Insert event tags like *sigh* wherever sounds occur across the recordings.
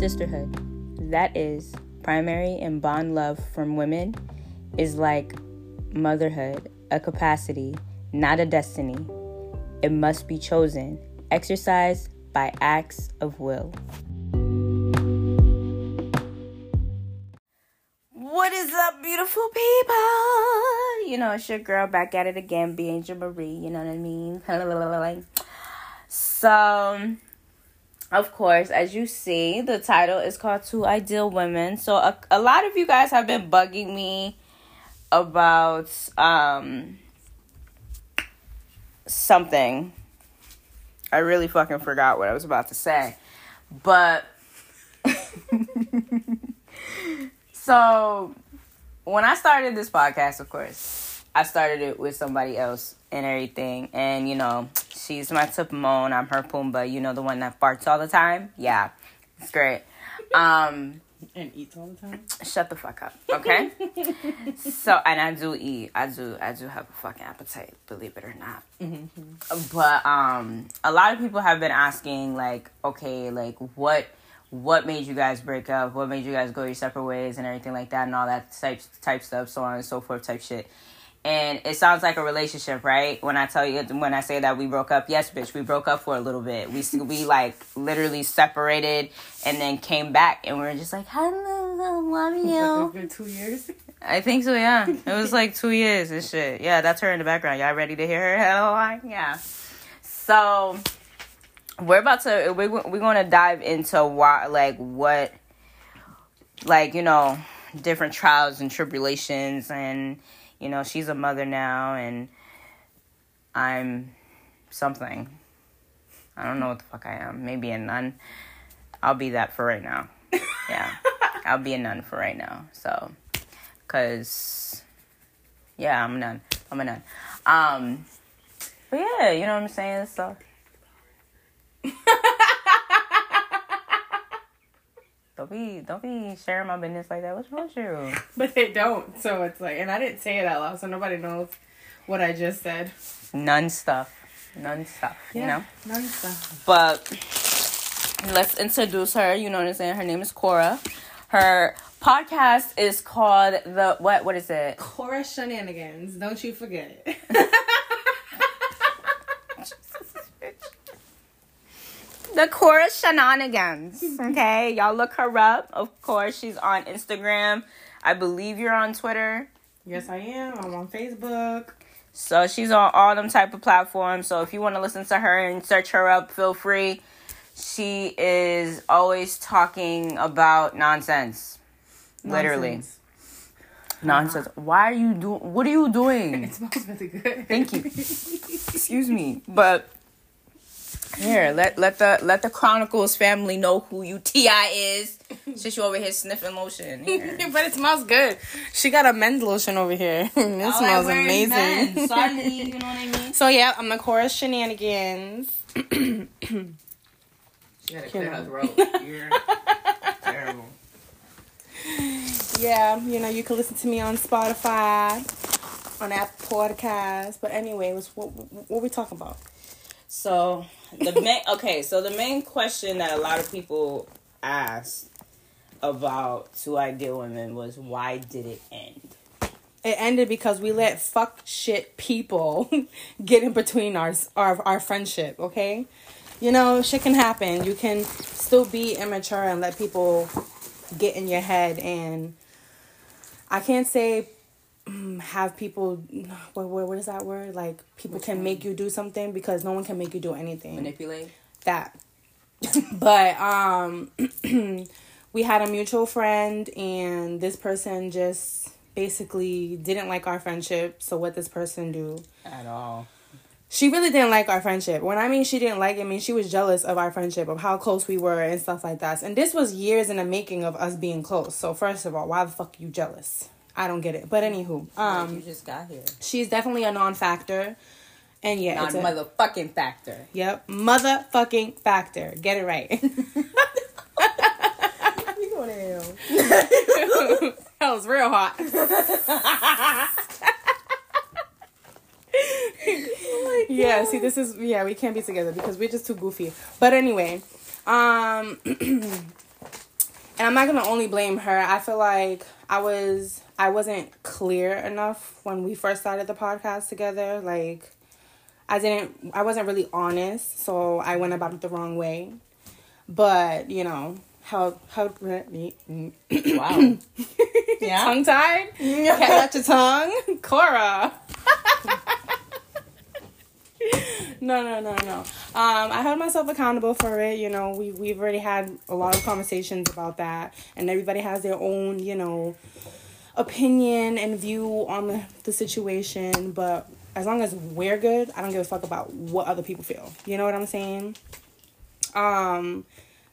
Sisterhood, that is, primary and bond love from women, is like motherhood, a capacity, not a destiny. It must be chosen, exercised by acts of will. What is up, beautiful people? You know, it's your girl back at it again, Bee Angel Marie. You know what I mean? *laughs* So, of course, as you see, the title is called Two Ideal Women. So, a, a lot of you guys have been bugging me about um something. I really fucking forgot what I was about to say. But *laughs* so when I started this podcast, of course, I started it with somebody else and everything. And you know, she's my Tipamone, I'm her Pumbaa, you know, the one that farts all the time. Yeah. It's great. Um and eats all the time. Shut the fuck up, okay? *laughs* so, and I do eat. I do. I do have a fucking appetite, believe it or not. Mm-hmm. But um, a lot of people have been asking, like, okay, like what, what made you guys break up? What made you guys go your separate ways and everything like that, and all that type type stuff, so on and so forth, type shit and it sounds like a relationship, right? When I tell you, when I say that we broke up, yes, bitch, we broke up for a little bit. We we *laughs* like literally separated and then came back, and we are just like, hello, love you. *laughs* Like two years. I think so. Yeah, it was *laughs* like two years and shit. Yeah, that's her in the background. Y'all ready to hear her? Hello, yeah. So we're about to we we're going to dive into why, like what, like you know, different trials and tribulations and you know, she's a mother now and I'm something. I don't know what the fuck I am. Maybe a nun. I'll be that for right now. Yeah. *laughs* I'll be a nun for right now. So, cause, yeah, I'm a nun. I'm a nun. Um, but yeah, you know what I'm saying? So. *laughs* Don't be don't be sharing my business like that. What's wrong with you? *laughs* But they don't. So it's like and I didn't say it out loud, so nobody knows what I just said. None stuff. None stuff. Yeah, you know? None stuff. But let's introduce her. You know what I'm saying? Her name is Cora. Her podcast is called the what what is it? Cora Shenanigans. Don't you forget it. *laughs* the Cora Shenanigans. *laughs* Okay, y'all look her up. Of course, she's on Instagram. I believe you're on Twitter. Yes, I am. I'm on Facebook. So she's on all them type of platforms. So if you want to listen to her and search her up, feel free. She is always talking about nonsense. nonsense. Literally. Nonsense. Uh-huh. Why are you doing? What are you doing? *laughs* it smells really good. Thank you. *laughs* Excuse me, but here, let let the let the Chronicles family know who you Ti is. *laughs* Since you over here sniffing lotion, *laughs* but it smells good. She got a men's lotion over here. *laughs* it oh, All smells amazing. Sorry, you know what I mean. So yeah, I'm the Cora's shenanigans. *clears throat* she had to clear her throat. You're terrible. Yeah, you know you can listen to me on Spotify, on Apple Podcast. But anyway, what what we talking about? So the main okay, so the main question that a lot of people asked about Two Ideal Women was why did it end? It ended because we let fuck shit people *laughs* get in between our our our friendship. Okay, you know shit can happen. You can still be immature and let people get in your head and I can't say have people *sighs* what, what what is that word like people Which can one? make you do something because no one can make you do anything manipulate that *laughs* but um *clears throat* we had a mutual friend and this person just basically didn't like our friendship so what this person do at all she really didn't like our friendship. When I mean she didn't like it, I mean she was jealous of our friendship, of how close we were and stuff like that. And this was years in the making of us being close. So first of all, why the fuck are you jealous? I don't get it. But anywho, um, you just got here. She's definitely a non-factor, and yeah, non motherfucking factor. Yep, motherfucking factor. Get it right. *laughs* *laughs* you going to hell? that was real hot. *laughs* oh yeah, see, this is yeah, we can't be together because we're just too goofy. But anyway, um. *clears throat* and I'm not gonna only blame her. I feel like I was I wasn't clear enough when we first started the podcast together. Like I didn't I wasn't really honest, so I went about it the wrong way. But you know how how *coughs* Wow. *coughs* yeah. tongue tied. Let your tongue, *laughs* Cora. *laughs* no, no, no, no. Um, I held myself accountable for it. You know, we we've already had a lot of conversations about that, and everybody has their own, you know, opinion and view on the, the situation. But as long as we're good, I don't give a fuck about what other people feel. You know what I'm saying? Um,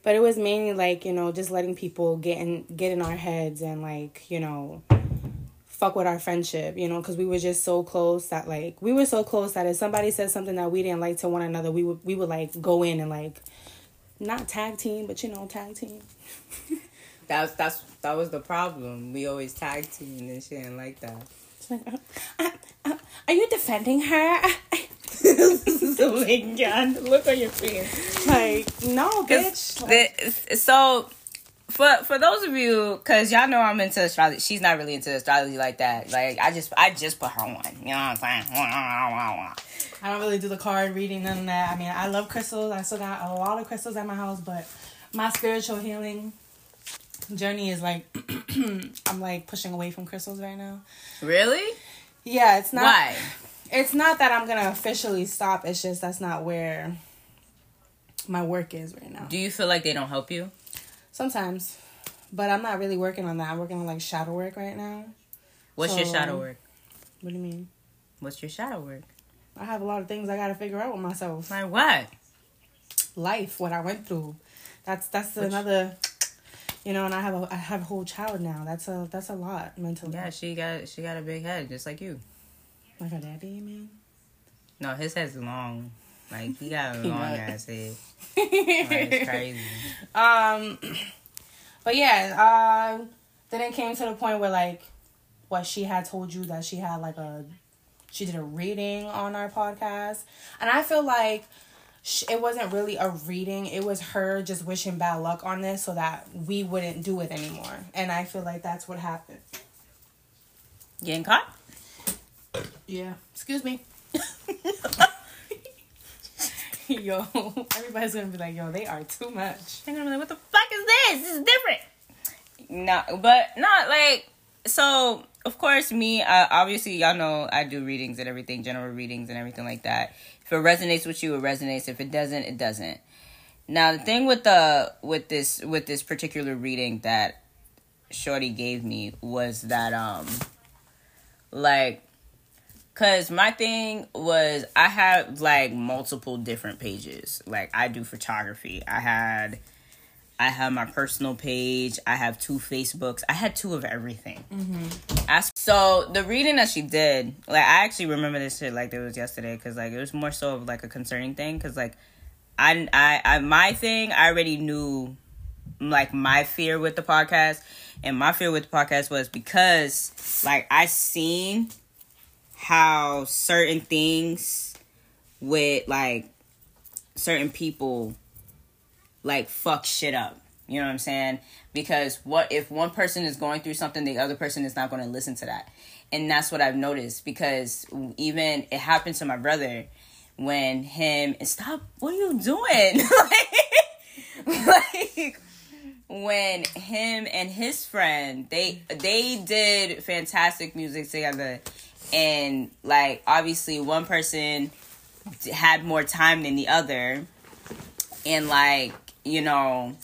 but it was mainly like you know just letting people get in get in our heads and like you know fuck with our friendship, you know, because we were just so close that like we were so close that if somebody said something that we didn't like to one another, we would we would like go in and like not tag team, but you know, tag team. *laughs* That's that's that was the problem. We always tag team and shit and like that. It's like, uh, uh, uh, are you defending her? *laughs* *laughs* oh my god! Look on your face. like, no, bitch. Like, The, so for for those of you, because y'all know I'm into astrology. She's not really into astrology like that. Like I just I just put her on. You know what I'm saying? I don't really do the card reading none of that. I mean, I love crystals. I still got a lot of crystals at my house, but my spiritual healing journey is like *clears throat* I'm like pushing away from crystals right now. Really? Yeah, it's not. Why? It's not that I'm gonna officially stop. It's just that's not where my work is right now. Do you feel like they don't help you? Sometimes, but I'm not really working on that. I'm working on like shadow work right now. What's your shadow um, work? What do you mean? What's your shadow work? I have a lot of things I gotta figure out with myself. Like what? Life, what I went through. That's that's Which- another. You know, and I have a I have a whole child now. That's a that's a lot mentally. Yeah, she got she got a big head just like you. Like a daddy, man. No, his head's long. Like he got a *laughs* long ass head. *laughs* Like, it's crazy. Um, *clears throat* but yeah, um, then it came to the point where like, what she had told you that she had like a, she did a reading on our podcast, and I feel like sh- it wasn't really a reading. It was her just wishing bad luck on this so that we wouldn't do it anymore, and I feel like that's what happened. Getting caught? Yeah. Excuse me. *laughs* yo, everybody's gonna be like, yo, they are too much. They're gonna be like, what the fuck is this? This is different. No, but not like so. Of course, me. Uh, obviously, y'all know I do readings and everything, general readings and everything like that. If it resonates with you, it resonates. If it doesn't, it doesn't. Now, the thing with the with this with this particular reading that Shorty gave me was that um, like Cause my thing was I had like multiple different pages. Like I do photography. I had I have my personal page. I have two Facebooks. I had two of everything. Mm-hmm. I, so the reading that she did, like I actually remember this shit like it was yesterday because like it was more so of like a concerning thing because like I, I I my thing I already knew like my fear with the podcast and my fear with the podcast was because like I seen how certain things with like certain people like fuck shit up. You know what I'm saying? Because what if one person is going through something, the other person is not going to listen to that. And that's what I've noticed because even it happened to my brother when him and stop what are you doing? like, *laughs* like when him and his friend they they did fantastic music together and like obviously one person had more time than the other and like you know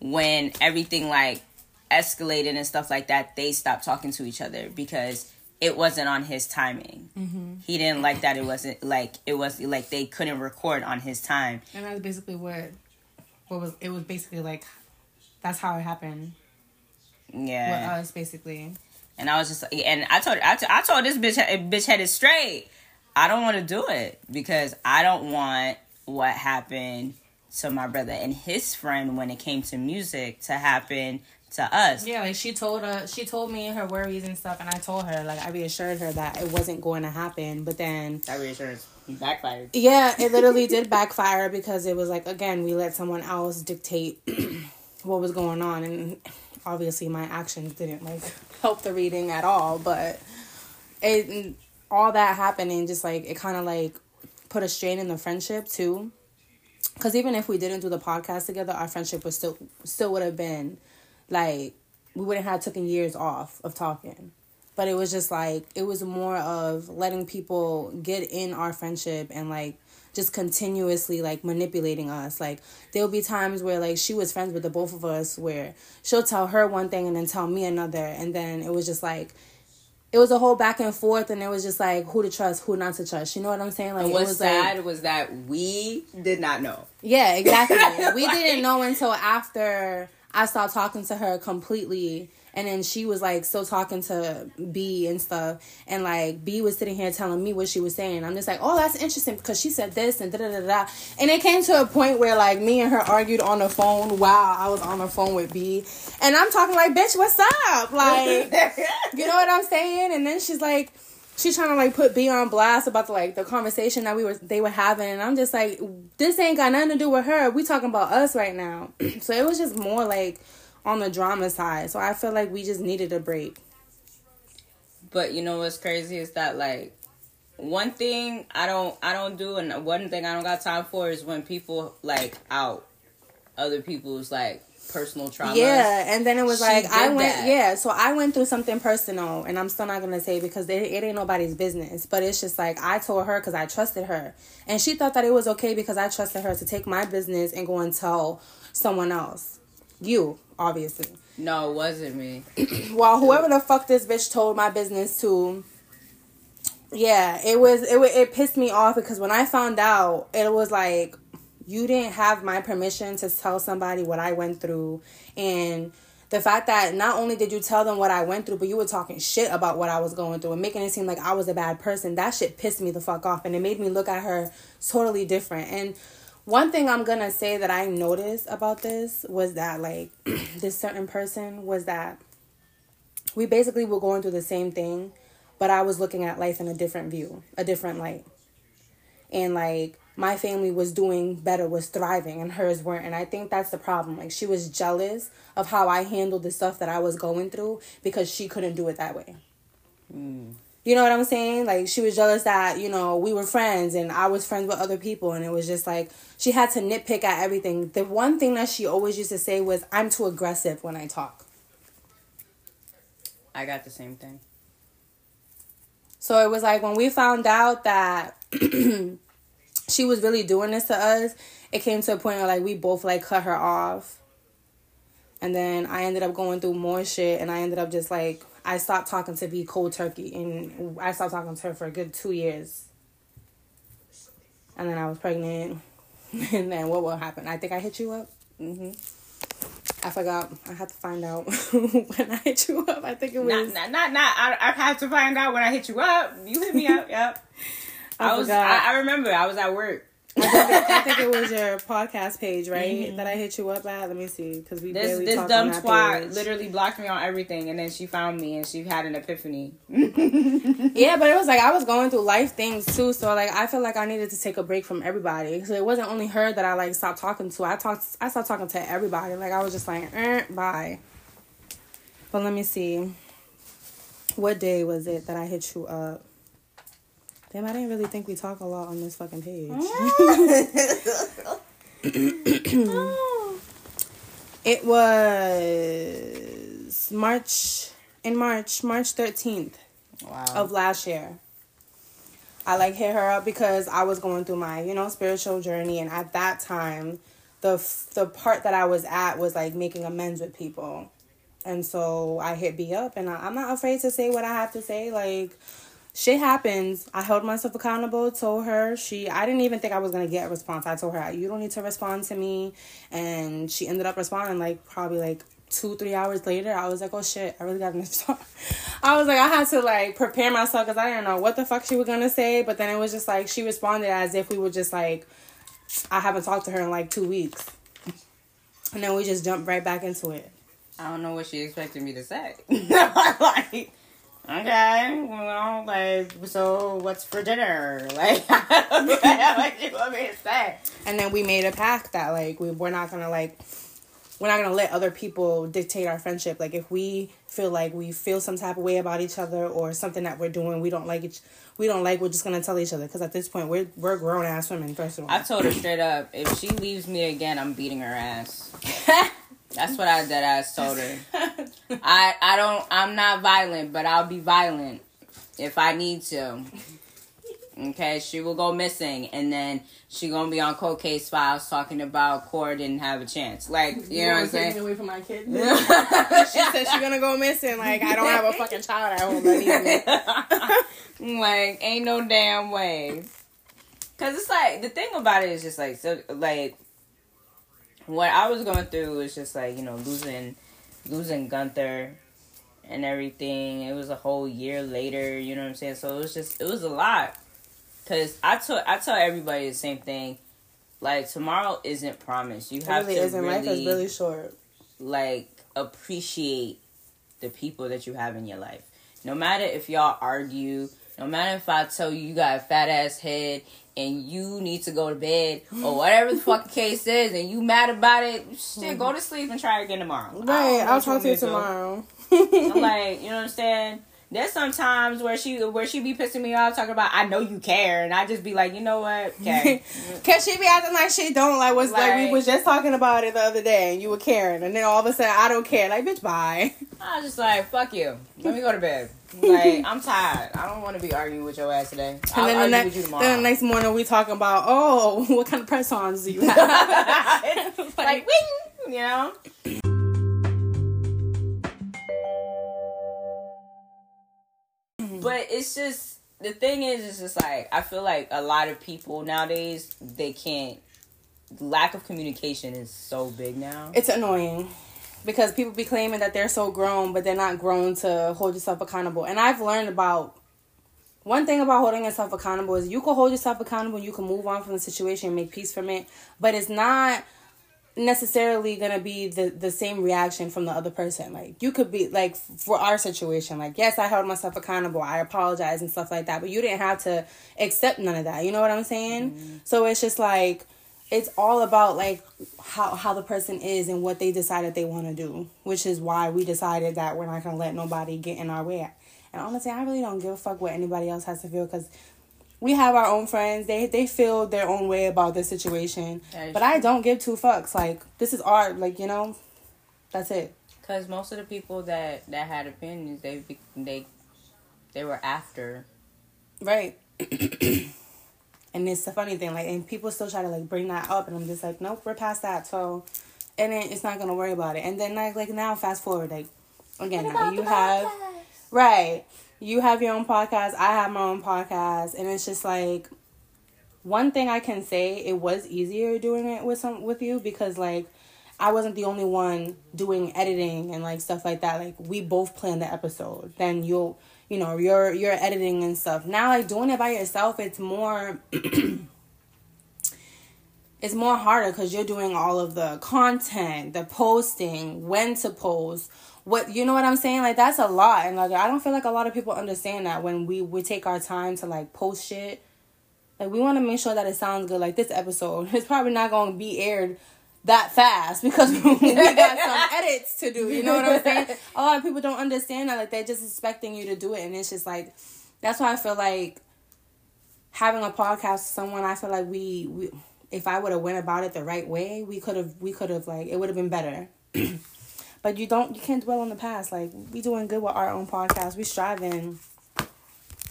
when everything like escalated and stuff like that they stopped talking to each other because it wasn't on his timing. Mm-hmm. He didn't like that it wasn't like it was like they couldn't record on his time. And that's basically what, what was it was basically like, that's how it happened. Yeah. With us basically. And I was just like, and I told I, t- I told this bitch bitch headed straight. I don't want to do it because I don't want what happened to my brother and his friend when it came to music to happen to us. Yeah, like she told uh she told me her worries and stuff, and I told her like I reassured her that it wasn't going to happen. But then That reassurance backfired. yeah, it literally did backfire because it was like again we let someone else dictate *clears throat* what was going on, and obviously my actions didn't like help the reading at all, but it all that happening just like it kind of like put a strain in the friendship too. Cause even if we didn't do the podcast together, our friendship was still still would have been like we wouldn't have taken years off of talking. But it was just like it was more of letting people get in our friendship and like just continuously like manipulating us. Like there'll be times where like she was friends with the both of us where she'll tell her one thing and then tell me another and then it was just like it was a whole back and forth and it was just like who to trust, who not to trust. You know what I'm saying? Like And what's it was sad like was that we did not know. Yeah, exactly. *laughs* we didn't know until after I stopped talking to her completely and then she was like still talking to Bee and stuff, and like Bee was sitting here telling me what she was saying. I'm just like, oh, that's interesting because she said this and da da da da. And it came to a point where like me and her argued on the phone while I was on the phone with Bee, and I'm talking like, bitch, what's up? Like, *laughs* you know what I'm saying? And then she's like. She's trying to like put Bee on blast about the like the conversation that we were they were having, and I'm just like, this ain't got nothing to do with her. We talking about us right now. *clears throat* so it was just more like on the drama side. So I feel like we just needed a break. But you know what's crazy is that like one thing I don't I don't do and one thing I don't got time for is when people like out other people's like personal trauma. Yeah, and then it was She like I went that. yeah, so I went through something personal and I'm still not going to say because it, it ain't nobody's business, but it's just like I told her cuz I trusted her and she thought that it was okay because I trusted her to take my business and go and tell someone else. You, obviously. No, it wasn't me. *clears throat* Well, whoever the fuck this bitch told my business to, yeah, it was it it pissed me off because when I found out, it was like you didn't have my permission to tell somebody what I went through, and the fact that not only did you tell them what I went through, but you were talking shit about what I was going through and making it seem like I was a bad person. That shit pissed me the fuck off, and it made me look at her totally different. And one thing I'm gonna say that I noticed about this was that like *clears throat* this certain person was that we basically were going through the same thing, but I was looking at life in a different view, a different light. And like my family was doing better, was thriving, and hers weren't. And I think that's the problem. Like she was jealous of how I handled the stuff that I was going through because she couldn't do it that way. Mm. You know what I'm saying? Like she was jealous that, you know, we were friends and I was friends with other people and it was just like she had to nitpick at everything. The one thing that she always used to say was I'm too aggressive when I talk. I got the same thing. So it was like when we found out that *clears throat* she was really doing this to us, it came to a point where like we both like cut her off. And then I ended up going through more shit and I ended up just like I stopped talking to Bee cold turkey and I stopped talking to her for a good two years. And then I was pregnant. *laughs* And then what will happen? I think I hit you up. Mm-hmm. I forgot. I had to find out *laughs* when I hit you up. I think it was. Not, not, not, not. I, I had to find out when I hit you up. You hit me up. Yep. *laughs* I I was. I, I remember. I was at work. I think, it, I think it was your podcast page, right? That I hit you up at. Let me see, because we This barely this dumb twat literally blocked me on everything, and then she found me, and she had an epiphany. *laughs* *laughs* Yeah, but it was like I was going through life things too, so like I felt like I needed to take a break from everybody. So it wasn't only her that I like stopped talking to. I talked. I stopped talking to everybody. Like I was just like, eh, bye. But let me see. What day was it that I hit you up? Damn, I didn't really think we talk a lot on this fucking page. Mm. *laughs* It was March in March, March 13th Wow. of last year. I like hit her up because I was going through my, you know, spiritual journey and at that time the f- the part that I was at was like making amends with people. And so I hit Bee up and I, I'm not afraid to say what I have to say like shit happens. I held myself accountable, told her she I didn't even think I was gonna get a response. I told her you don't need to respond to me and she ended up responding like probably like two, three hours later. I was like, oh shit, I really gotta *laughs* respond. I was like, I had to like prepare myself because I didn't know what the fuck she was gonna say, but then it was just like she responded as if we were just like I haven't talked to her in like two weeks. And then we just jumped right back into it. I don't know what she expected me to say. *laughs* *laughs* like, okay, well, like, so what's for dinner? *laughs* Like, *laughs* what do you want me to say? And then we made a pact that like we we're not gonna like we're not gonna let other people dictate our friendship. Like if we feel like we feel some type of way about each other or something that we're doing, we don't like it. We don't like. We're just gonna tell each other because at this point we're we're grown ass women. First of all, I told her straight up, if she leaves me again, I'm beating her ass. *laughs* That's what I dead ass told her. *laughs* I I don't. I'm not violent, but I'll be violent if I need to. Okay, she will go missing, and then she gonna be on cold case files talking about Cora didn't have a chance. Like you, you know what I'm saying? away from my kid. *laughs* she said she's gonna go missing. Like I don't have a fucking child at home that needs *laughs* like ain't no damn way. Cause it's like the thing about it is just like so like what I was going through was just like you know losing losing Gunther and everything. It was a whole year later. You know what I'm saying? So it was just it was a lot. Cause I tell I tell everybody the same thing. Like tomorrow isn't promised. You have really to isn't. really, Life is really short. Like appreciate the people that you have in your life. No matter if y'all argue, no matter if I tell you you got a fat ass head and you need to go to bed or whatever the fucking case is and you mad about it, shit, go to sleep and try again tomorrow. Right, I'll talk to you tomorrow. I'm like, you know what I'm saying? There's some times where she where she be pissing me off talking about I know you care and I just be like, you know what? Okay. *laughs* Cause she be acting like she don't like was like, like, we was just talking about it the other day and you were caring and then all of a sudden I don't care. Like bitch bye. I was just like, fuck you. Let me go to bed. Like, *laughs* I'm tired. I don't want to be arguing with your ass today. I'll and then the, ne- then the next morning we talking about, oh, *laughs* what kind of press ons do you have? *laughs* like, like, wing, you know? Mm-hmm. but it's just the thing is it's just like I feel like a lot of people nowadays they can't lack of communication is so big now. It's annoying because people be claiming that they're so grown but they're not grown to hold yourself accountable. And I've learned about one thing about holding yourself accountable is you can hold yourself accountable, and you can move on from the situation and make peace from it, but it's not necessarily gonna be the the same reaction from the other person like you could be like for our situation like yes i held myself accountable i apologize and stuff like that but you didn't have to accept none of that you know what i'm saying mm-hmm. so it's just like it's all about like how how the person is and what they decided they want to do which is why we decided that we're not gonna let nobody get in our way and honestly i really don't give a fuck what anybody else has to feel because we have our own friends. They they feel their own way about this situation. But true. I don't give two fucks. Like this is art. Like you know, that's it. Because most of the people that that had opinions, they they they were after. Right. *clears throat* and it's the funny thing, like, and people still try to like bring that up, and I'm just like, nope, we're past that. So, and then it's not gonna worry about it. And then like like now, fast forward, like again, now you have right you have your own podcast, I have my own podcast, and it's just like one thing I can say, it was easier doing it with some with you because like I wasn't the only one doing editing and like stuff like that. Like we both planned the episode. Then you'll you know, you're you're editing and stuff. Now like doing it by yourself, it's more *clears throat* it's more harder because you're doing all of the content, the posting, when to post, what you know what I'm saying? Like that's a lot, and like I don't feel like a lot of people understand that when we we take our time to like post shit. Like we want to make sure that it sounds good. Like this episode, *laughs* it's probably not going to be aired that fast because *laughs* we got some *laughs* edits to do. You know what I'm *laughs* saying? A lot of people don't understand that. Like they're just expecting you to do it, and it's just like that's why I feel like having a podcast with someone. I feel like we we if I would have went about it the right way, we could have we could have like it would have been better. *clears throat* But you don't you can't dwell on the past. Like we doing good with our own podcast. We striving.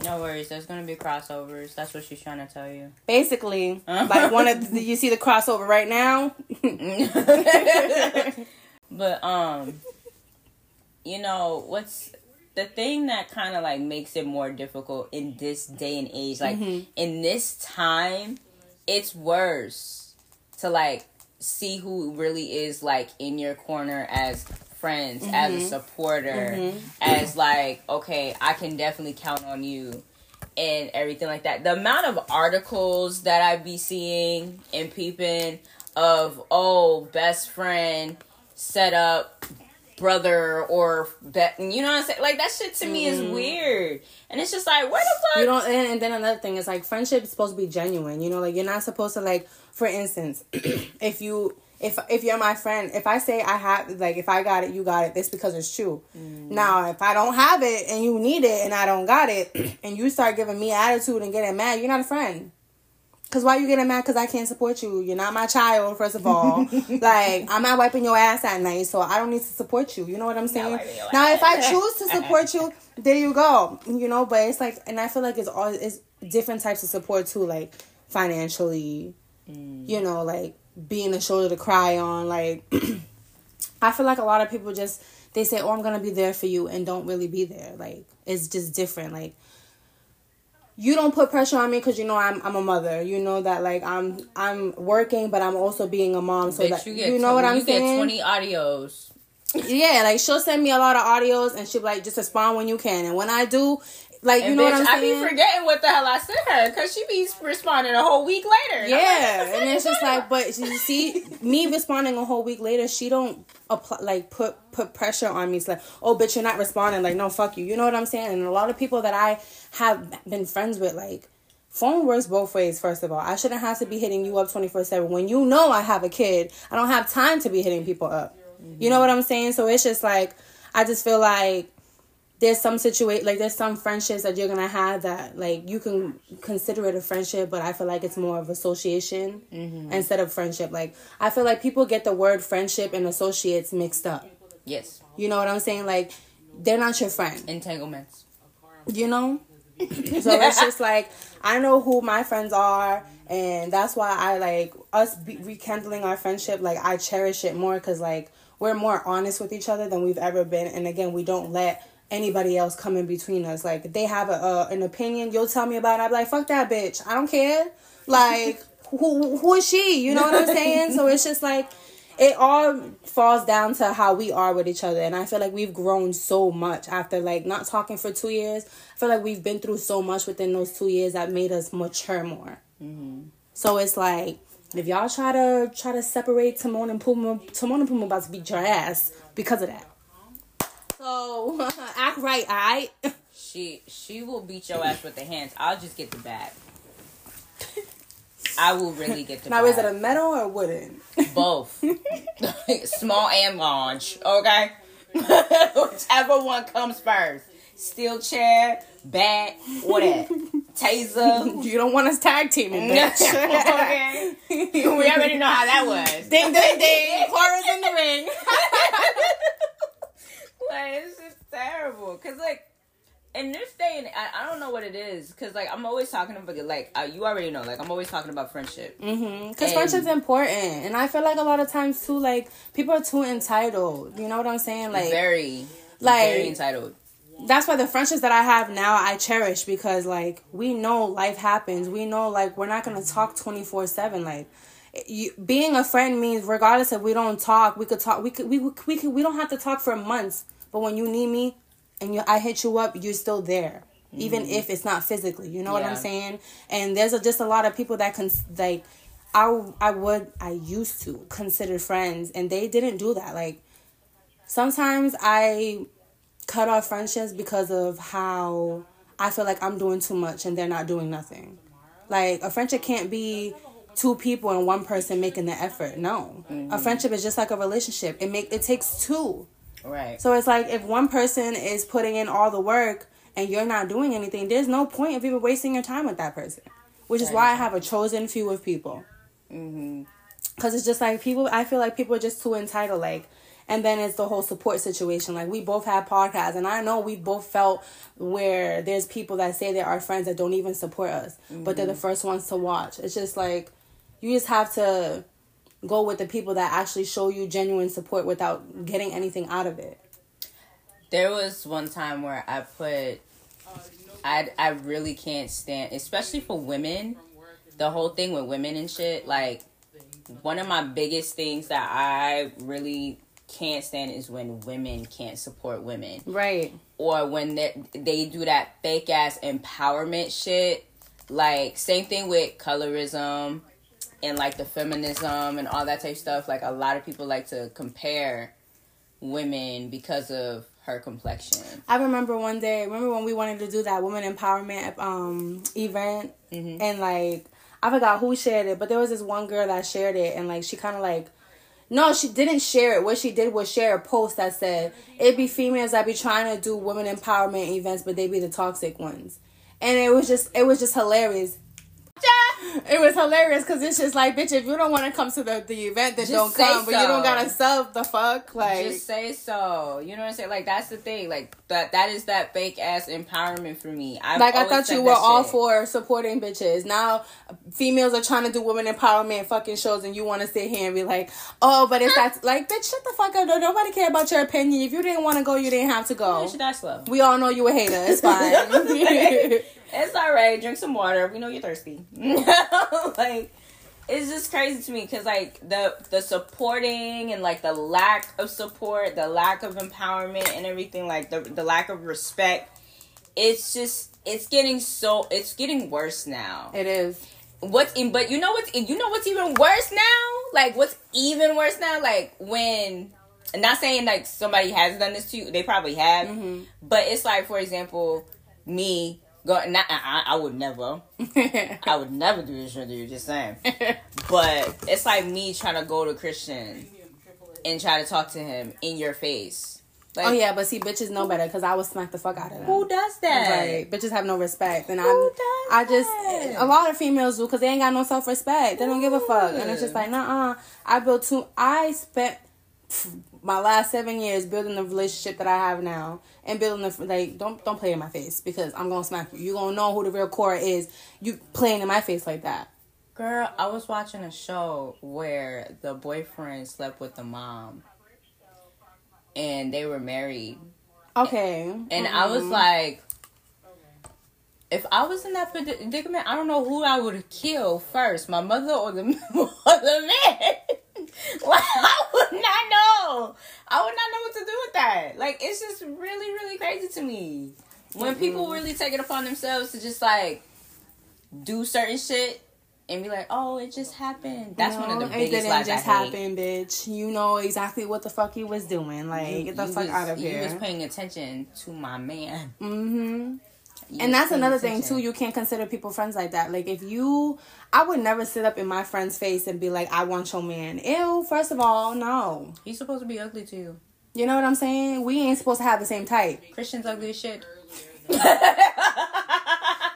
No worries. There's gonna be crossovers. That's what she's trying to tell you. Basically, *laughs* like one of the, you see the crossover right now. *laughs* but um, you know what's the thing that kind of like makes it more difficult in this day and age. Like mm-hmm. in this time, it's worse to like see who really is like in your corner as friends, mm-hmm. as a mm-hmm. supporter, mm-hmm. as like, okay, I can definitely count on you and everything like that. The amount of articles that I'd be seeing and peeping of oh, best friend set up brother or that you know what I'm saying? Like that shit to mm-hmm. me is mm-hmm. weird. And it's just like where the fuck You don't and, and then another thing is like friendship is supposed to be genuine, you know, like you're not supposed to like for instance, *clears throat* if you if if you're my friend, if I say I have like if I got it, you got it. This because it's true. Mm. Now, if I don't have it and you need it and I don't got it, *clears throat* and you start giving me attitude and getting mad, you're not a friend. Cause why you getting mad? Cause I can't support you. You're not my child, first of all. *laughs* like I'm not wiping your ass at night, so I don't need to support you. You know what I'm saying? Now, if I choose to support you, *laughs* there you go. You know, but it's like, and I feel like it's all it's different types of support too, like financially. Mm. You know, like being a shoulder to cry on. Like, *clears throat* I feel like a lot of people just they say, "Oh, I'm gonna be there for you," and don't really be there. Like, it's just different. Like you don't put pressure on me because you know I'm I'm a mother. You know that like I'm I'm working, but I'm also being a mom. So Bitch, that you, you know what I'm you saying. You get twenty audios. Yeah, like she'll send me a lot of audios, and she'll like, just respond when you can. And when I do, like and you know bitch, what I'm saying? I be forgetting what the hell I sent her because she be responding a whole week later. Yeah, and, and it's just like, but you see, me responding a whole week later, she don't apply like put put pressure on me. It's like, oh, bitch, you're not responding. Like, no, fuck you. You know what I'm saying? And a lot of people that I have been friends with, like, phone works both ways. First of all, I shouldn't have to be hitting you up twenty four seven when you know I have a kid. I don't have time to be hitting people up. Mm-hmm. You know what I'm saying? So it's just like I just feel like there's some situation like there's some friendships that you're gonna have that like you can consider it a friendship but i feel like it's more of association mm-hmm. instead of friendship. Like i feel like people get the word friendship and associates mixed up. Yes. You know what i'm saying? Like they're not your friend. Entanglements. You know? *laughs* So it's just like i know who my friends are and that's why i like us be- rekindling our friendship like i cherish it more because like we're more honest with each other than we've ever been and again we don't let anybody else come in between us. Like they have a uh, an opinion, you'll tell me about it. I'm like, fuck that bitch. I don't care. Like *laughs* who who is she? You know what I'm saying? so it's just like it all falls down to how we are with each other and i feel like we've grown so much after like not talking for two years i feel like we've been through so much within those two years that made us mature more mm-hmm. so it's like if y'all try to try to separate timon and Pumbaa timon and Pumbaa about to beat your ass because of that so *laughs* act right, alright. She she will beat your ass with the hands. I'll just get the bat. *laughs* I will really get the bat. now. Bat. Is it a metal or wooden? Both, *laughs* small and large. Okay, whichever one comes first. Steel chair, bat, whatever. Taser. You don't want us tag teaming, bitch. okay. we already know how that was. Ding ding ding. Horrors in the ring like it's just terrible. Cause like in this day and I, I don't know what it is. Cause like I'm always talking about like uh, you already know. Like I'm always talking about friendship. Mm-hmm. Cause and, friendship's important, and I feel like a lot of times too, like people are too entitled. You know what I'm saying? Like very, like very entitled that's why the friendships that I have now I cherish because like we know life happens. We know like we're not gonna talk twenty four seven. Like you, being a friend means regardless if we don't talk, we could talk. We could we we could we don't have to talk for months. But when you need me and you, I hit you up, you're still there. Mm-hmm. Even if it's not physically, you know yeah. what I'm saying? And there's a, just a lot of people that can like I I would I used to consider friends and they didn't do that. Like sometimes I cut off friendships because of how I feel like I'm doing too much and they're not doing nothing. Like a friendship can't be two people and one person making the effort. No. Mm-hmm. A friendship is just like a relationship. It make it takes two. Right. So it's like if one person is putting in all the work and you're not doing anything, there's no point of even wasting your time with that person. Which is right. why I have a chosen few of people. Mm-hmm. Cause it's just like people. I feel like people are just too entitled. Like, and then it's the whole support situation. Like we both have podcasts, and I know we both felt where there's people that say they're our friends that don't even support us, mm-hmm. but they're the mm-hmm. first ones to watch. It's just like you just have to go with the people that actually show you genuine support without getting anything out of it. There was one time where I put I I really can't stand especially for women the whole thing with women and shit like one of my biggest things that I really can't stand is when women can't support women. Right. Or when they they do that fake ass empowerment shit. Like same thing with colorism and like the feminism and all that type of stuff, like a lot of people like to compare women because of her complexion. I remember one day, remember when we wanted to do that women empowerment um event mm-hmm. and like I forgot who shared it, but there was this one girl that shared it and like she kind of like No, she didn't share it. What she did was share a post that said it be females that be trying to do women empowerment events, but they be the toxic ones. And it was just it was just hilarious. It was hilarious because it's just like, bitch, if you don't want to come to the, the event, then Just don't come. But you don't gotta sub the fuck. Like, Just say so. You know what I'm saying? Like that's the thing. Like that that is that fake ass empowerment for me. I've like I thought you were all shit. for supporting bitches. Now females are trying to do women empowerment fucking shows, and you want to sit here and be like, oh, but it's that like, bitch, shut the fuck up. No, nobody care about your opinion. If you didn't want to go, you didn't have to go. Died slow. We all know you a hater. It's fine. *laughs* *laughs* It's all right. Drink some water. We know you're thirsty. *laughs* like, it's just crazy to me because like the the supporting and like the lack of support, the lack of empowerment and everything, like the the lack of respect. It's just it's getting so it's getting worse now. it is. What's in, but you know what's you know what's even worse now? Like what's even worse now? Like when I'm not saying like somebody has done this to you, they probably have. Mm-hmm. But it's like for example, me going not I, I would never. *laughs* I would never do this to you, just saying. *laughs* But it's like me trying to go to Christian and try to talk to him in your face. Like oh yeah, but see, bitches know better because I would smack the fuck out of them. who does that? Right, bitches have no respect, and Who I'm. does I just that? a lot of females do because they ain't got no self respect. They don't give a fuck, and it's just like, nah. I built two. I spent pff, my last seven years building the relationship that I have now, and building the like. Don't don't play in my face because I'm gonna smack you. You gonna know who the real Cora is. You playing in my face like that. Girl, I was watching a show where the boyfriend slept with the mom. And they were married. Okay, And I was Mhm. like, if I was in that predicament, I don't know who I would kill first, my mother or the, *laughs* or the man. *laughs* like, I would not know. I would not know what to do with that. Like, it's just really, really crazy to me. When people really take it upon themselves to just like do certain shit and be like, oh, it just happened. That's one of the No, biggest It didn't just happen, bitch. You know exactly what the fuck he was doing. Like, get the fuck was- out of You here. was paying attention to my man. Mm-hmm. You and that's another thing too. You can't consider people friends like that. Like if you, I would never sit up in my friend's face and be like, "I want your man." Ew. First of all, no. He's supposed to be ugly too. You know what I'm saying? We ain't supposed to have the same type. Christian's ugly as shit. *laughs*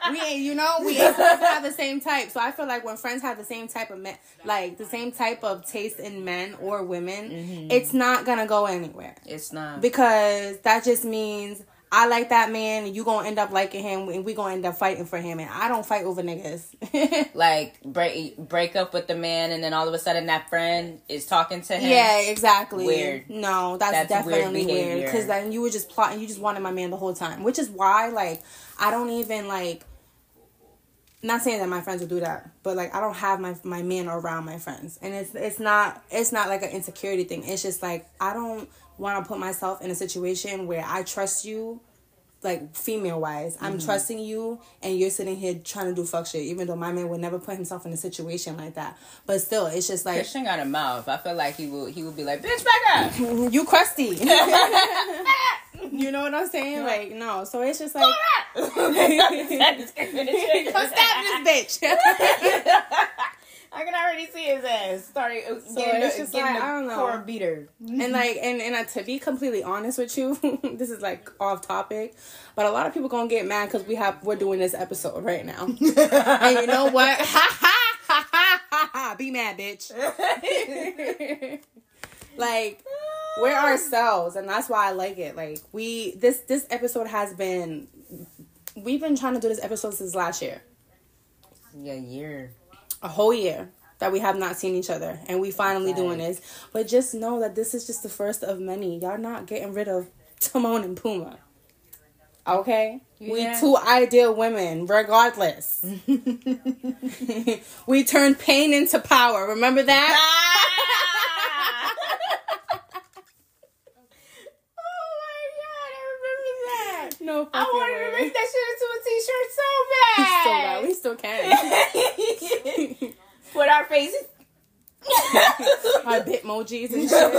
We ain't, you know, we ain't supposed to have the same type. So I feel like when friends have the same type of men, like the same type of taste in men or women, Mm-hmm. it's not gonna go anywhere It's not. because that just means. I like that man, and you gonna end up liking him, and we gonna end up fighting for him. And I don't fight over niggas. *laughs* like break break up with the man, and then all of a sudden that friend is talking to him. Yeah, exactly. Weird. No, that's, That's definitely weird. Because then you were just plotting. You just wanted my man the whole time, which is why, like, I don't even like. Not saying that my friends will do that, but like I don't have my my man around my friends, and it's it's not it's not like an insecurity thing. It's just like I don't want to put myself in a situation where I trust you, like female wise. I'm Mm-hmm. trusting you, and you're sitting here trying to do fuck shit. Even though my man would never put himself in a situation like that, but still, it's just like Christian got a mouth. I feel like he will he would be like, bitch, back up. *laughs* you crusty. *laughs* *laughs* you know what I'm saying? Like, no. So it's just like, Come stab this bitch. I can already see his ass starting uh, getting, it's the, just getting like, the I don't know. core beater. and like, and and uh, to be completely honest with you, *laughs* this is like off topic, but a lot of people gonna get mad because we have we're doing this episode right now. *laughs* and you know what? *laughs* Ha ha ha ha ha ha! Be mad, bitch. like we're ourselves and that's why i like it like we this this episode has been we've been trying to do this episode since last year Yeah, year. A whole year that we have not seen each other and we finally doing this. But just know that this is just the first of many. Y'all not getting rid of *laughs* timon and Pumbaa okay? We two ideal women regardless. *laughs* *laughs* We turn pain into power. Remember that ah oh my god, I remember that. No I wanted to make that shit into a t-shirt so bad. so bad. bad. we still can *laughs* Put our faces. *laughs* my bitmojis and *laughs* shit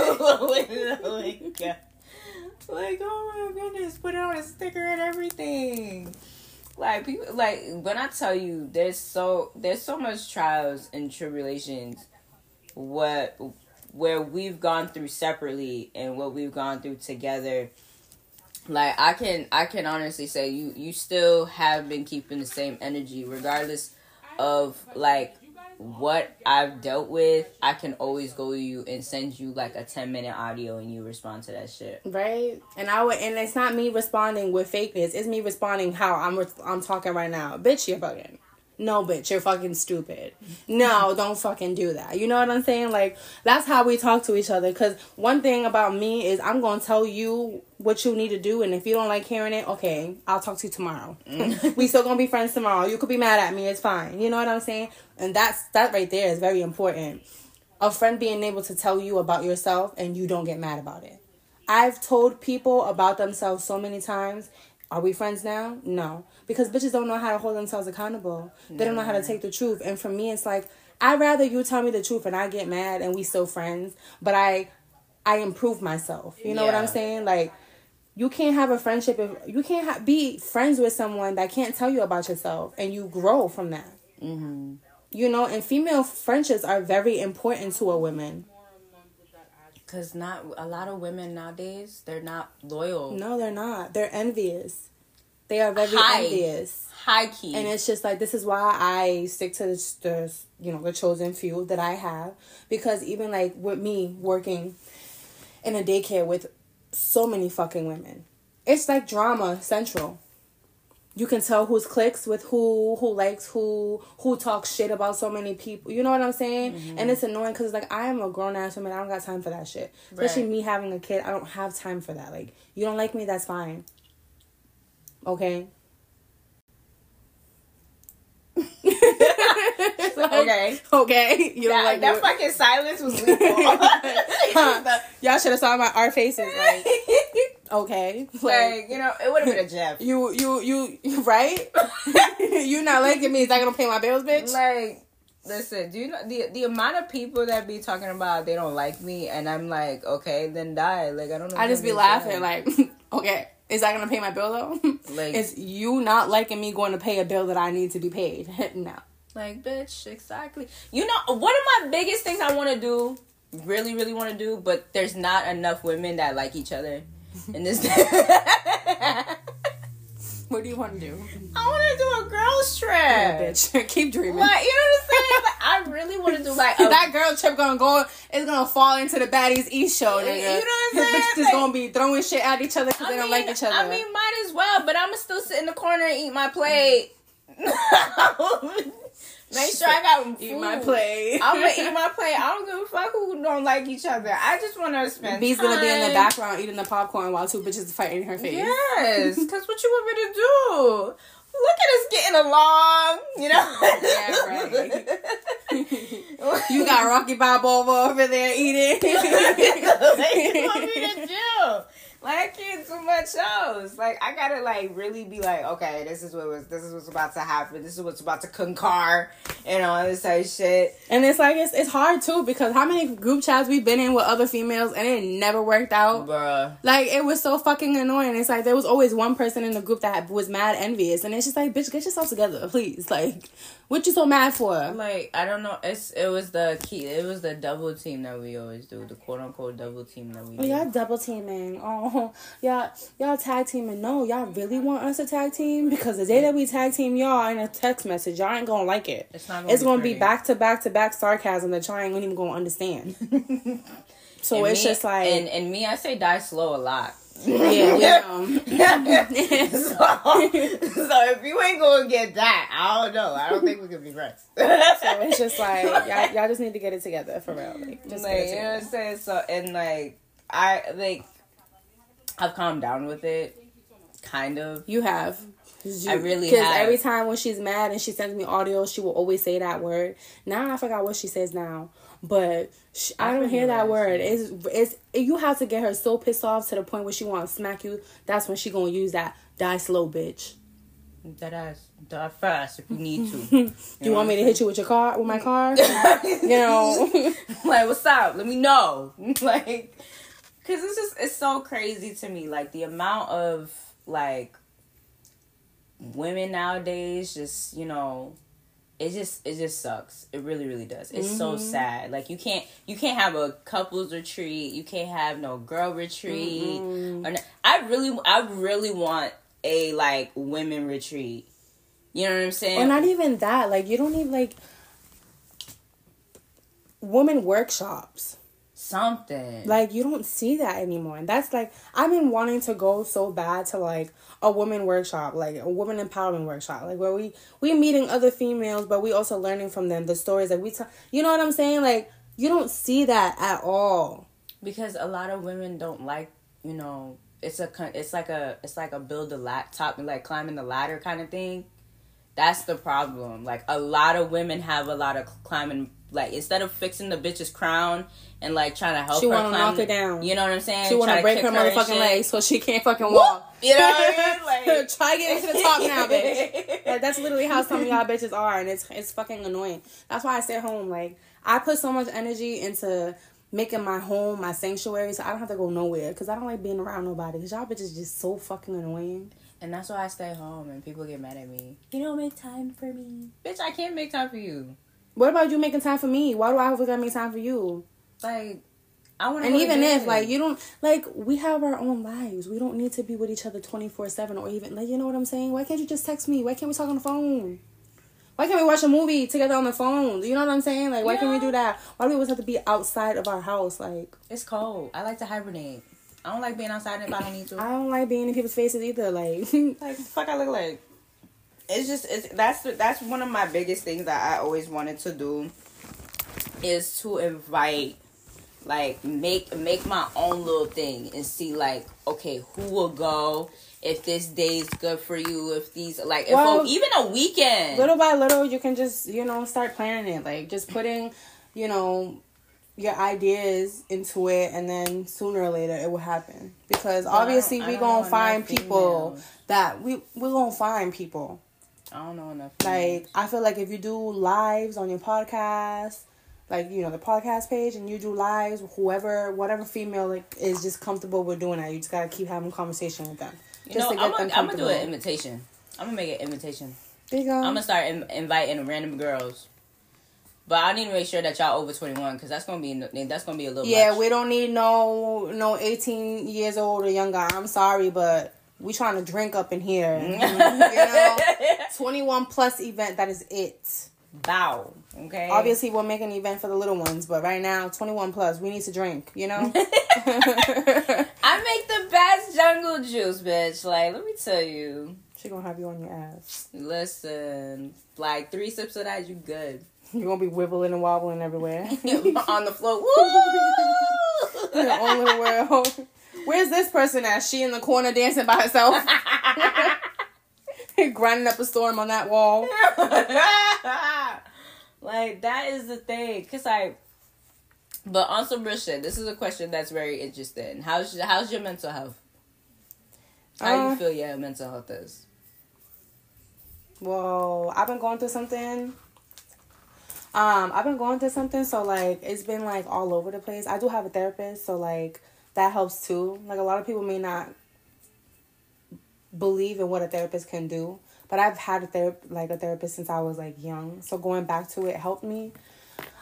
like, oh my goodness, put it on a sticker and everything. Like people, like when I tell you, there's so there's so much trials and tribulations. What where we've gone through separately and what we've gone through together like i can i can honestly say you you still have been keeping the same energy regardless of like what I've dealt with, I can always go to you and send you like a 10 minute audio and you respond to that shit. Right? And I would and it's not me responding with fakeness. It's me responding how I'm I'm talking right now. Bitch, you're bugging no bitch you're fucking stupid. No don't fucking do that. You know what i'm saying? Like that's how we talk to each other. Because one thing about me is i'm gonna tell you what you need to do and if you don't like hearing it okay i'll talk to you tomorrow. Mm. We still gonna be friends tomorrow. You could be mad at me it's fine. You know what i'm saying? And that's that right there is very important. A friend being able to tell you about yourself and you don't get mad about it. I've told people about themselves so many times are we friends now? No. Because bitches don't know how to hold themselves accountable. They don't know how to take the truth. And for me it's like I'd rather you tell me the truth and I get mad and we still friends, but I I improve myself. You know yeah. what I'm saying? Like you can't have a friendship if you can't ha- be friends with someone that can't tell you about yourself and you grow from that. Mm-hmm. You know, and female friendships are very important to a woman. Cause not a lot of women nowadays, they're not loyal. No, they're not. They're envious. They are very high, envious. High key. And it's just like this is why I stick to the, the you know the chosen few that I have because even like with me working in a daycare with so many fucking women, it's like drama central you can tell who's clicks with who who likes who who talks shit about so many people you know what i'm saying mm-hmm. and it's annoying because like i am a grown-ass woman i don't got time for that shit especially me having a kid i don't have time for that like you don't like me that's fine okay like, *laughs* okay. *laughs* Okay. You that, like that fucking silence was *laughs* lethal. huh. Y'all should have saw my our faces. Like, okay. *laughs* Like, like you know, it would have been a *laughs* Jeff. You, you, you, right? *laughs* you not liking me? Is that gonna pay my bills, bitch? Like. Listen, do you know the the amount of people that be talking about they don't like me, and I'm like, okay, then die. Like I don't know. I just be laughing, like, okay, is that gonna pay my bill though? Like, is you not liking me going to pay a bill that I need to be paid? no. Like, bitch, exactly. You know, one of my biggest things I want to do, really, really want to do, but there's not enough women that like each other in this. *laughs* what do you want to do? I want to do a girls trip. Yeah, bitch, *laughs* keep dreaming. Like, you know what I'm saying? Like, I really want to do like *laughs* a, that girl trip gonna go. It's gonna fall into the baddies east show. Nigga. You know what I'm saying? Bitches like, gonna be throwing shit at each other because they don't like each other. I mean, might as well. But I'ma still sit in the corner and eat my plate. Mm. Make sure I got food. Eat my plate. *laughs* I'm gonna eat my plate. I don't give a fuck who don't like each other. I just want to spend. B's gonna be in the background eating the popcorn while two bitches fighting in her face. Yes, because what you want me to do? Look at us getting along, you know. *laughs* Yeah, right. *laughs* you got Rocky Balboa over there eating. what you want me to do? Like I can't much else. Like I gotta like really be like, okay, this is what was this is what's about to happen. This is what's about to concur and all this type shit. And it's like it's it's hard too because how many group chats we've been in with other females and it never worked out. Bruh. Like it was so fucking annoying. It's like there was always one person in the group that was mad envious and it's just like, bitch, get yourself together, please. Like what you so mad for? Like I don't know. It's it was the key. It was the double team that we always do. The quote unquote double team that we. Oh, do. y'all double teaming. Oh, *laughs* y'all y'all tag teaming. No, y'all really want us to tag team because the day that we tag team y'all in a text message, y'all ain't gonna like it. It's not. Gonna it's be gonna pretty. be back to back to back sarcasm that y'all ain't even gonna understand. *laughs* so and it's me, just like and and me, I say die slow a lot. *laughs* Yeah, so, so if you ain't gonna get that, I don't know. I don't think we can be friends. *laughs* so it's just like y'all, y'all just need to get it together for real. Like, just like, you know what I'm saying? So and like I like I've calmed down with it, kind of. You have. You, I really because every time when she's mad and she sends me audio, she will always say that word. Now I forgot what she says now, but she, I, don't hear that word. It's it's you have to get her so pissed off to the point where she want to smack you. That's when she gonna use that die slow, bitch. That ass die fast if you need to. *laughs* you, you want me to hit you with your car with my car? you know, *laughs* like what's up? Let me know. *laughs* like, cause it's just it's so crazy to me. Like the amount of like women nowadays just you know it just it just sucks. It really really does. It's so Mm-hmm. sad. Like you can't you can't have a couples retreat. You can't have no girl retreat. Or no- I really I really want a like women retreat. You know what I'm saying? Or not even that. Like you don't need like women workshops. Something. Like you don't see that anymore. And that's like I've been wanting to go so bad to like a woman workshop, like a woman empowerment workshop, like where we we meeting other females, but we also learning from them the stories that we tell. You know what I'm saying? Like you don't see that at all. because a lot of women don't like you know it's a it's like a it's like a build a laptop and like climbing the ladder kind of thing that's the problem like a lot of women have a lot of climbing like instead of fixing the bitch's crown and like trying to help She her wanna climb, knock her down. you know what i'm saying She want to break her motherfucking shit. legs so she can't fucking walk. you know what i *laughs* mean like Try getting to the top now, *laughs* bitch. Like that's literally how some of y'all bitches are, and it's it's fucking annoying. That's why I stay home. Like I put so much energy into making my home my sanctuary, so I don't have to go nowhere because I don't like being around nobody. Because y'all bitches just so fucking annoying. and that's why i stay home and people get mad at me you don't make time for me bitch i can't make time for you What about you making time for me? Why do I always gotta make time for you? like i want to And even if like you don't like, we have our own lives. We don't need to be with each other twenty four seven or even like you know what I'm saying. Why can't you just text me? Why can't we talk on the phone? Why can't we watch a movie together on the phone? You know what I'm saying? Like, why can't we do that? Why do we always have to be outside of our house? Like, it's cold i like to hibernate i don't like being outside if i don't need to I don't like being in people's faces either. Like, *laughs* like the fuck I look like. It's just it's that's that's one of my biggest things that I always wanted to do is to invite like make make my own little thing and see like okay who will go if this day's good for you if these like if oh, Well, a, even a weekend little by little, you can just you know start planning it. Like, just putting, you know, your ideas into it, and then sooner or later it will happen. Because obviously we gonna find people that we we're gonna find people. I don't know enough Like I feel like if you do lives on your podcast, like you know the podcast page, and you do lives, whoever, whatever female like is just comfortable with doing that, you just gotta keep having conversation with them. you Just know to I'm get gonna, I'm gonna do an invitation I'm gonna make an invitation There you go. I'm gonna start in, inviting random girls but I need to make sure that y'all over 21 because that's gonna be that's gonna be a little yeah, much. we don't need no no eighteen years old or younger. I'm sorry, but we trying to drink up in here. *laughs* you know, twenty one plus event. That is it. Bow. Okay. Obviously, we'll make an event for the little ones, but right now, twenty one plus, we need to drink. You know. *laughs* *laughs* I make the best jungle juice, bitch. Like, let me tell you. She gonna have you on your ass. Listen, like three sips of that, you good. You gonna be wibbling and wobbling everywhere. On the floor. Woo! in your own little world. Where's this person at? She in the corner dancing by herself, *laughs* grinding up a storm on that wall. *laughs* like that is the thing, cause I. But on some real shit, this is a question that's very interesting. How's your, how's your mental health? How Uh, you feel your mental health is? Well, I've been going through something. Um, I've been going through something, so like it's been like all over the place. I do have a therapist, so like that helps too. Like a lot of people may not believe in what a therapist can do, but I've had a ther- like a therapist since I was like young. So going back to it helped me.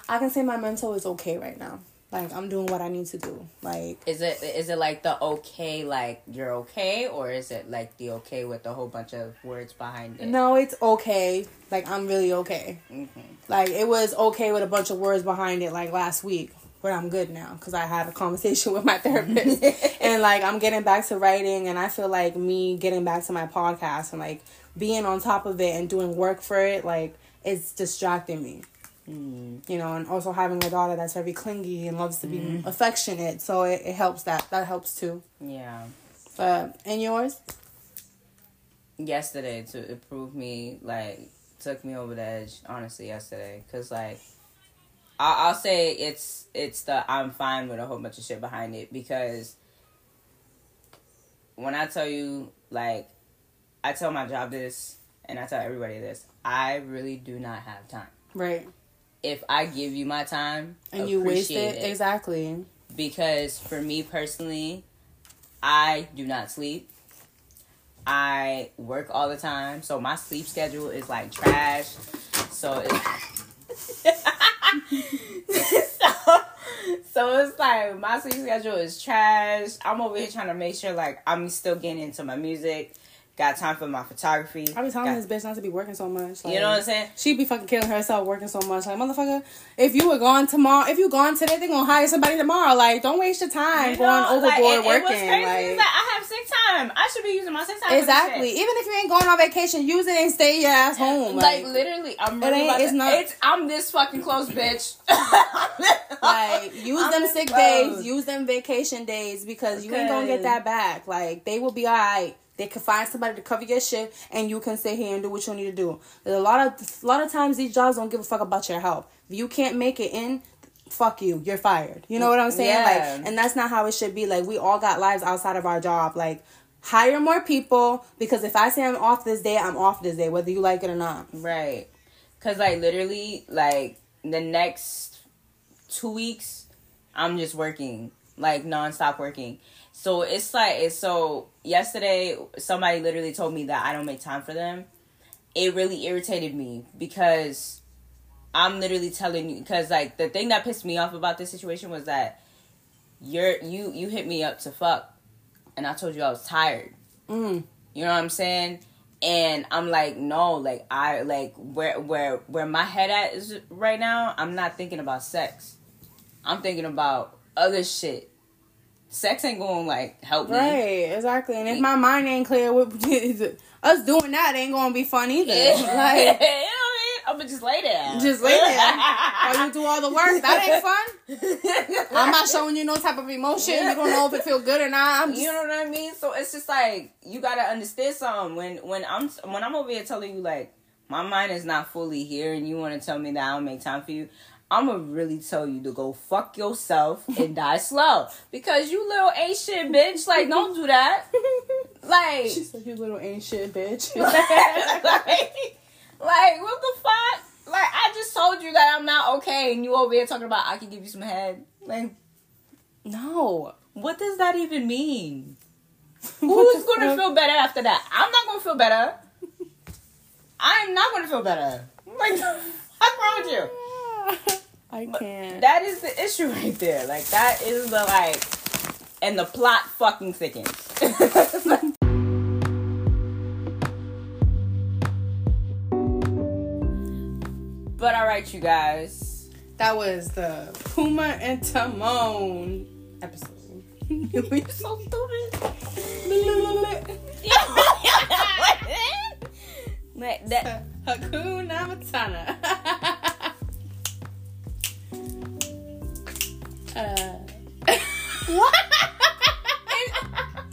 I can say my mental is okay right now. Like I'm doing what I need to do. Like Is it is it like the okay, like you're okay, or is it like the okay with a whole bunch of words behind it? no, it's okay. Like I'm really okay. hmm Like it was okay with a bunch of words behind it like last week, but I'm good now because I had a conversation *laughs* with my therapist *laughs* and like I'm getting back to writing and I feel like me getting back to my podcast and like being on top of it and doing work for it like it's distracting me. Mm. You know, and also having a daughter that's very clingy and loves to be affectionate, so it, it helps that that helps too. Yeah. But and yours? Yesterday to improve me, like took me over the edge. Honestly, yesterday, cause like. I- I'll say it's it's the I'm fine with a whole bunch of shit behind it because when I tell you like I tell my job this and I tell everybody this I really do not have time. Right. If I give you my time And you waste appreciate it exactly. because for me personally, I do not sleep. I work all the time, so my sleep schedule is like trash. So it's so, *laughs* so it's like my sleep schedule is trash. I'm over here trying to make sure like I'm still getting into my music. Got time for my photography. I be telling Got- this bitch not to be working so much. Like, you know what I'm saying? She be fucking killing herself working so much. Like, motherfucker, if you were gone tomorrow, if you gone today, they gonna hire somebody tomorrow. Like, don't waste your time You going know, like, overboard and what's working. crazy like, that I have sick time. I should be using my sick time. exactly. Even if you ain't going on vacation, use it and stay your ass home. Like, Like, literally, I'm It really ain't- it's to- not- It's I'm this fucking close, bitch. *laughs* like use I'm them sick close. days, use them vacation days because you ain't gonna get that back. Like, they will be alright. They can find somebody to cover your shit, and you can sit here and do what you need to do. There's a lot of a lot of times these jobs don't give a fuck about your health. If you can't make it in, fuck you. You're fired. You know what I'm saying? Yeah. Like, and that's not how it should be. Like, we all got lives outside of our job. Like, hire more people because if I say I'm off this day, I'm off this day, whether you like it or not. Right. Cause like literally, like the next two weeks, I'm just working, like nonstop working. So it's like it's so yesterday somebody literally told me that I don't make time for them. It really irritated me because I'm literally telling you because like the thing that pissed me off about this situation was that you're you you hit me up to fuck and I told you I was tired. Mm. You know what I'm saying? And I'm like, no, like I like where where where my head at is right now, I'm not thinking about sex. I'm thinking about other shit. Sex ain't gonna like help me. Right, exactly. And if my mind ain't clear, what, *laughs* us doing that ain't gonna be fun either. *laughs* Like, *laughs* you know what I mean? I'm gonna just lay down. just lay down. while you do all the work. That ain't fun. I'm not showing you no type of emotion. You don't know if it feel good or not. I'm just, You know what I mean? So it's just like you gotta understand something. When when I'm when I'm over here telling you like my mind is not fully here, and you want to tell me that I don't make time for you, I'm gonna really tell you to go fuck yourself and die slow because you little ain't shit bitch. Like don't do that. *laughs* Like she said, "You little ain't shit, bitch." like, *laughs* like what the fuck? Like I just told you that I'm not okay, and you over here talking about I can give you some head. Like no. what does that even mean? *laughs* Who's gonna fuck? feel better after that? I'm not gonna feel better. I'm not gonna feel better. Like, what's wrong with you? I can't. That is the issue right there. Like, that is the like, and the plot fucking thickens. *laughs* but all right, you guys. That was the Pumbaa and Timon episode. *laughs* *laughs* You're so stupid. Like that. Hakuna Matata. Uh, *laughs* What?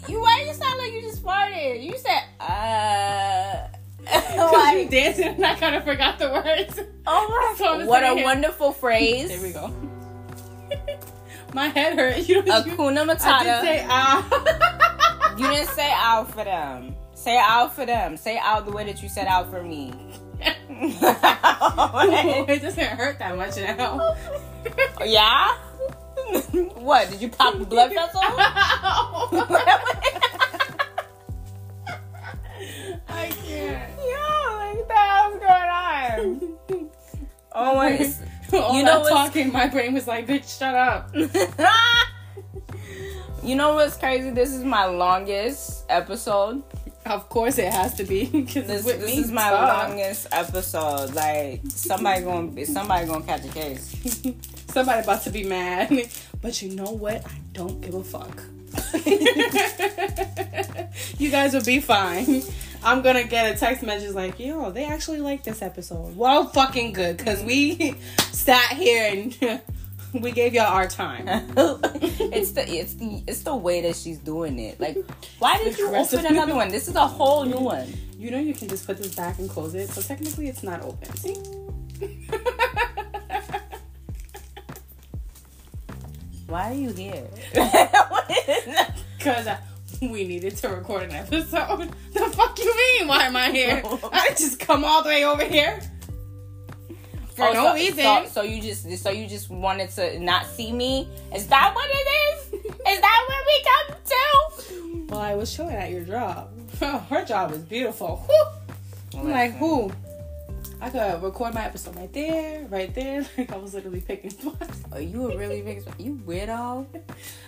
you why you sound like you just farted? You said uh *laughs* Cause you dancing and I kind of forgot the words. oh my *laughs* just what a here. wonderful phrase. There we go. My head hurt. You you, Akuna I did Matata. say ah. you didn't say out for them. Say out for them. Say out the way that you said out for me. it doesn't hurt that much now. yeah? *laughs* what? Did you pop a blood vessel? *laughs* *laughs* I can't. Yo, like what the hell's going on? Oh my All You that know what's- talking, my brain was like, "Bitch, shut up." you know what's crazy? This is my longest episode. Of course, it has to be because This, this me. is my Stop. longest episode. Like somebody gonna somebody gonna catch a case. Somebody about to be mad, *laughs* but you know what? I don't give a fuck. *laughs* you guys will be fine. I'm gonna get a text message like, "Yo, they actually like this episode." Well, fucking good, cause we *laughs* sat here and we gave y'all our time. it's the it's the it's the way that she's doing it. Like, why did you open another one? This is a whole new one. You know, you can just put this back and close it, so technically it's not open. See? Why are you here? *laughs* Cause uh, we needed to record an episode. *laughs* The fuck you mean? Why am I here? *laughs* I didn't just come all the way over here for Oh, no so, reason. So, so you just so you just wanted to not see me? Is that what it is? Is that where we come to? well, I was chilling at your job. Her job is beautiful. Whew. I'm like, who? I could record my episode right there, right there. *laughs* Like I was literally picking *laughs* spots. Oh, you a really big you weirdo. *laughs*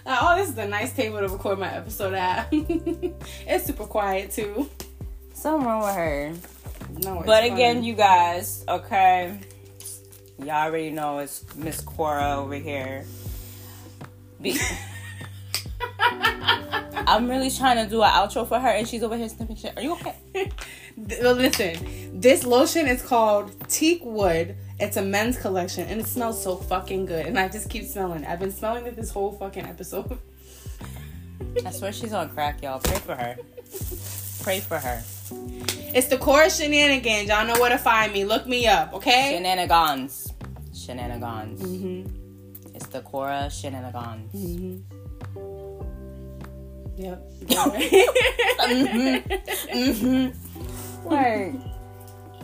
Like, oh, this is a nice table to record my episode at. it's super quiet too. Something wrong with her. No, it's But again, fine. you guys, okay. Y'all already know it's Miss Cora over here. Be- I'm really trying to do an outro for her, and she's over here sniffing shit. Are you okay? *laughs* Listen, this lotion is called Teak Wood. It's a men's collection, and it smells so fucking good. And I just keep smelling. it. I've been smelling it this whole fucking episode. I swear she's on crack, y'all. Pray for her. Pray for her. It's the Cora Shenanigans. Y'all know where to find me. Look me up, okay? Shenanigans. Shenanigans. Mm-hmm. It's the Cora Shenanigans. Mm-hmm. Yep. *laughs* Mm-hmm. Right.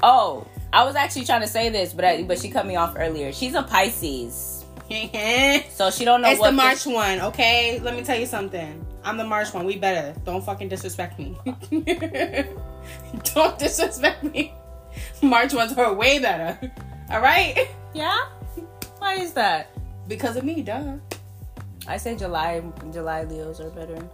Oh, I was actually trying to say this, but I, but she cut me off earlier. She's a Pisces, *laughs* so she don't know what the March one, okay? Let me tell you something. I'm the March one. We better. Don't fucking disrespect me. *laughs* Don't disrespect me. March ones are way better. All right? Yeah. Why is that? Because of me, duh. I say July. July Leos are better.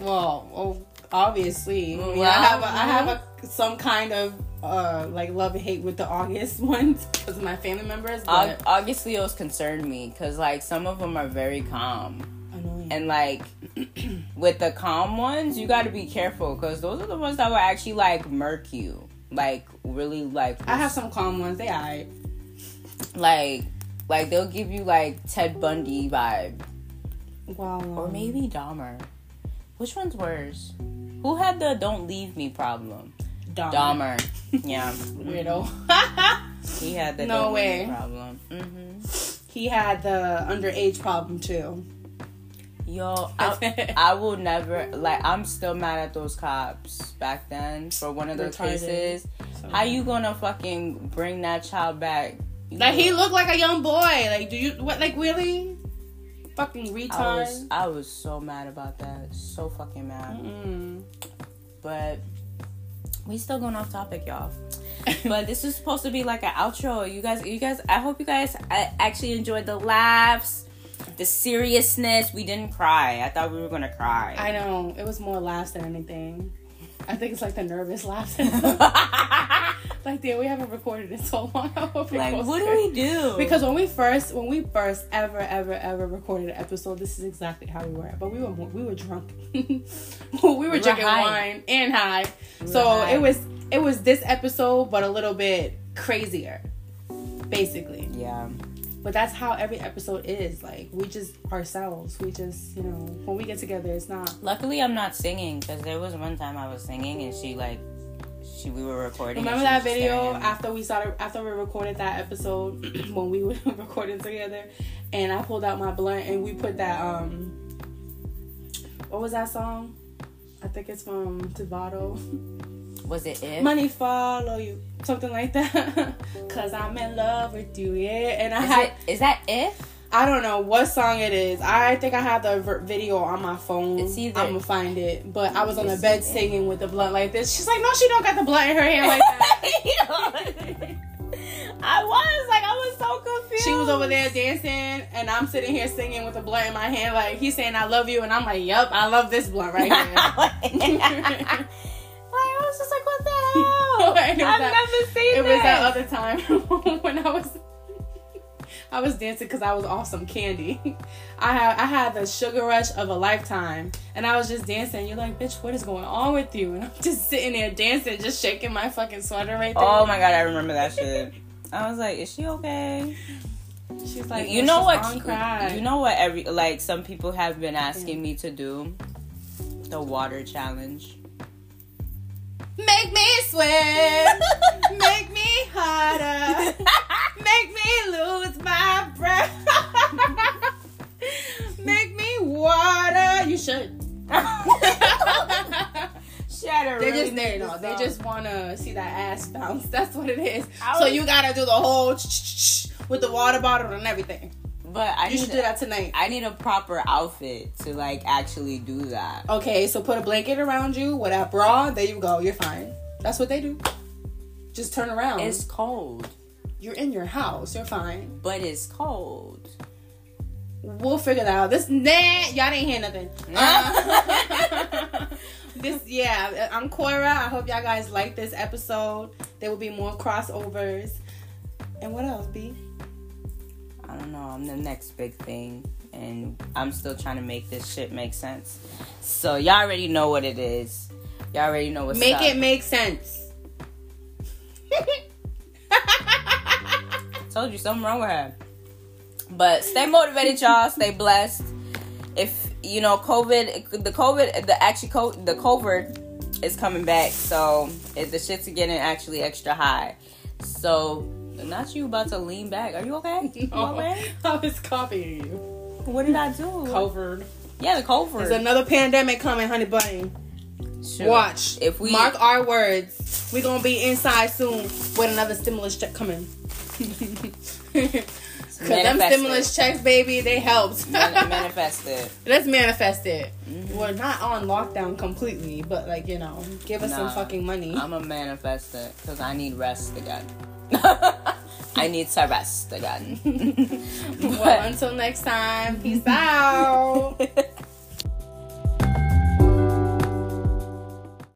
Well, oh, obviously, I, mean, I have a, I have a some kind of uh like love and hate with the August *laughs* ones because my family members. But August Leos concern me because like some of them are very calm, annoying. and like *clears throat* with the calm ones, you got to be careful because those are the ones that will actually like murk you, like really like I have some calm ones. They alright. like like they'll give you like Ted Bundy vibe Wow. or maybe Dahmer. Which one's worse? Who had the "Don't leave me" problem? Dahmer. Dahmer. *laughs* Yeah, Weirdo. *laughs* he had the No "Don't leave me" way. problem. hmm he had the underage problem too. Yo, I, *laughs* I will never like. I'm still mad at those cops back then for one of those Retarded. cases. How you gonna fucking bring that child back? You Like he looked like a young boy. Like, do you what? Like really? Fucking I retard. was I was so mad about that. So fucking mad. Mm. But we still going off topic, y'all. *laughs* but this is supposed to be like an outro. You guys, you guys. I hope you guys uh, actually enjoyed the laughs, the seriousness. We didn't cry. I thought we were gonna cry. I know it was more laughs than anything. I think it's like the nervous laughs. like, damn, we haven't recorded in so long. I hope it like, what do we do? Because when we first, when we first ever, ever, ever recorded an episode, this is exactly how we were. But we were, we were drunk. *laughs* we were were drinking high. wine and high. We so high. it was, it was this episode, but a little bit crazier, basically. yeah. But that's how every episode is. Like we just ourselves. We just, you know, when we get together, it's not. Luckily, I'm not singing because there was one time I was singing and she like, she we were recording. Remember that video after we started after we recorded that episode *clears throat* when we *laughs* were recording together, and I pulled out my blunt and we put that um, what was that song? I think it's from Tivado. *laughs* Was it if? Money follow you, something like that. *laughs* Cause I'm in love with you, yeah. And I Is, had it, is that if? I don't know what song it is. I think I have the video on my phone. It's either- I'm gonna find it. But I was on the bed singing with the blunt like this. She's like, no, she don't got the blunt in her hand like that. *laughs* I was like, I was so confused. she was over there dancing, and I'm sitting here singing with a blunt in my hand. Like he's saying, I love you, and I'm like, Yup, I love this blunt right here. *laughs* was just like, what the *laughs* hell? It I've that- never seen it was that other time *laughs* when I was. I was dancing because I was off some candy. I had I had the sugar rush of a lifetime, and I was just dancing. You're like, bitch, what is going on with you? And I'm just sitting there dancing, just shaking my fucking sweater right there. Oh my god, I remember that shit. I was like, is she okay? She's like, you "No, know what? You know what? Every like some people have been asking me to do the water challenge. Make me sweat, *laughs* make me harder, *laughs* make me lose my breath, *laughs* make me water. You should. a They really just they know they just want to see that ass bounce. That's what it is. I So you gotta do the whole with the water bottle and everything. But I You need should do that tonight. I need a proper outfit to like actually do that. Okay, so put a blanket around you with that bra. There you go. You're fine. That's what they do. Just turn around. It's cold, You're in your house. You're fine. but it's cold. We'll figure that out. This nah, y'all didn't hear nothing. Uh, *laughs* this yeah, I'm Cora. I hope y'all guys like this episode. There will be more crossovers. And what else, B? I don't know. I'm the next big thing, and I'm still trying to make this shit make sense. So y'all already know what it is. Y'all already know what's Make up. it make sense. *laughs* Told you something wrong with her. But stay motivated, y'all. Stay blessed. If you know COVID, the COVID, the actually co- the COVID is coming back, so it, the shit's getting actually extra high. So not you about to lean back. Are you okay? *laughs* You okay? *laughs* I was copying you. What did I do? Covered. yeah, the COVID. There's another pandemic coming, honey bunny. Sure. Watch. If we mark our words, we're gonna be inside soon with another stimulus check coming. *laughs* Cause them Manifest stimulus checks, baby, they helped. Man- manifest it. Let's manifest it. Mm-hmm. We're not on lockdown completely, but like you know, give us some fucking money. I'm gonna manifest it because I need rest again. *laughs* I need to rest again. well, until next time, peace out. *laughs*